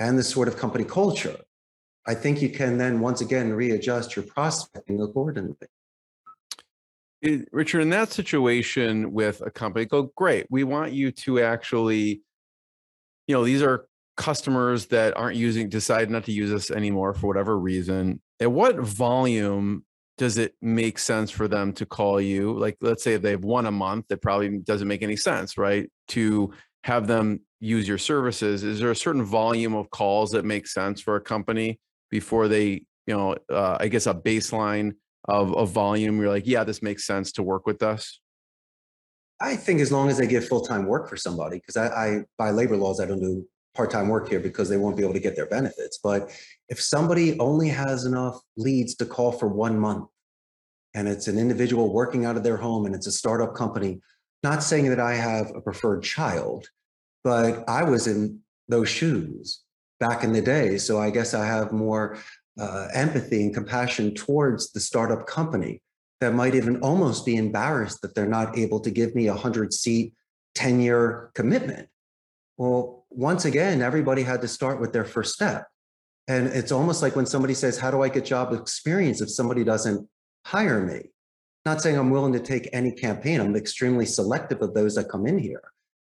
and the sort of company culture, I think you can then once again readjust your prospecting accordingly. It- Richard, in that situation with a company, go, great. We want you to actually, you know, these are customers that aren't using, decide not to use us anymore for whatever reason. At what volume does it make sense for them to call you? Like, let's say if they have one a month, that probably doesn't make any sense, right? To have them use your services. Is there a certain volume of calls that makes sense for a company before they, you know, uh, I guess a baseline of, of volume? You're like, yeah, this makes sense to work with us. I think as long as they give full-time work for somebody, because I, I, by labor laws, I don't do part-time work here because they won't be able to get their benefits. But if somebody only has enough leads to call for one month, and it's an individual working out of their home and it's a startup company, not saying that I have a preferred child, but I was in those shoes back in the day. So I guess I have more uh, empathy and compassion towards the startup company that might even almost be embarrassed that they're not able to give me a 100 seat 10 year commitment. Well, once again, everybody had to start with their first step. And it's almost like when somebody says, How do I get job experience if somebody doesn't hire me? Not saying I'm willing to take any campaign, I'm extremely selective of those that come in here.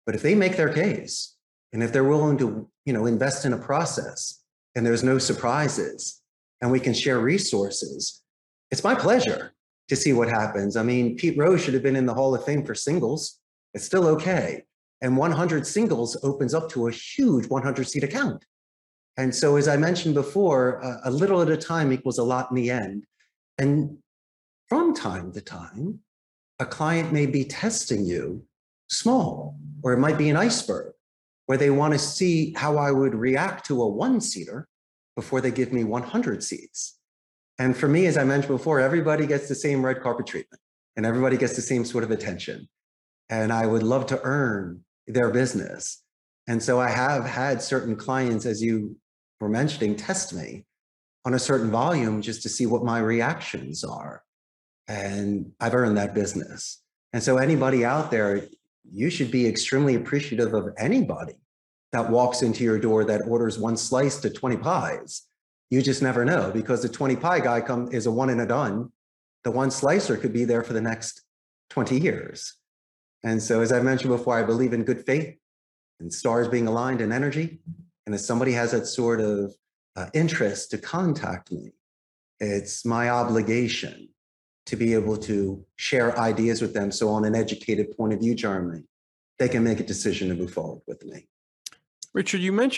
But if they make their case and if they're willing to you know, invest in a process and there's no surprises and we can share resources, it's my pleasure to see what happens. I mean, Pete Rose should have been in the Hall of Fame for singles. It's still okay. And 100 singles opens up to a huge 100 seat account. And so, as I mentioned before, a, little at a time equals a lot in the end. And from time to time, a client may be testing you small, or it might be an iceberg where they want to see how I would react to a one seater before they give me 100 seats. And for me, as I mentioned before, everybody gets the same red carpet treatment and everybody gets the same sort of attention. And I would love to earn their business. And so I have had certain clients, as you were mentioning, test me on a certain volume just to see what my reactions are. And I've earned that business. And so anybody out there, you should be extremely appreciative of anybody that walks into your door that orders one slice to 20 pies. You just never know because the 20 pie guy come is a one and a done. The one slicer could be there for the next 20 years. And so, as I mentioned before, I believe in good faith and stars being aligned and energy. And if somebody has that sort of uh, interest to contact me, it's my obligation to be able to share ideas with them. So, on an educated point of view, Jeremy, they can make a decision to move forward with me. Richard, you mentioned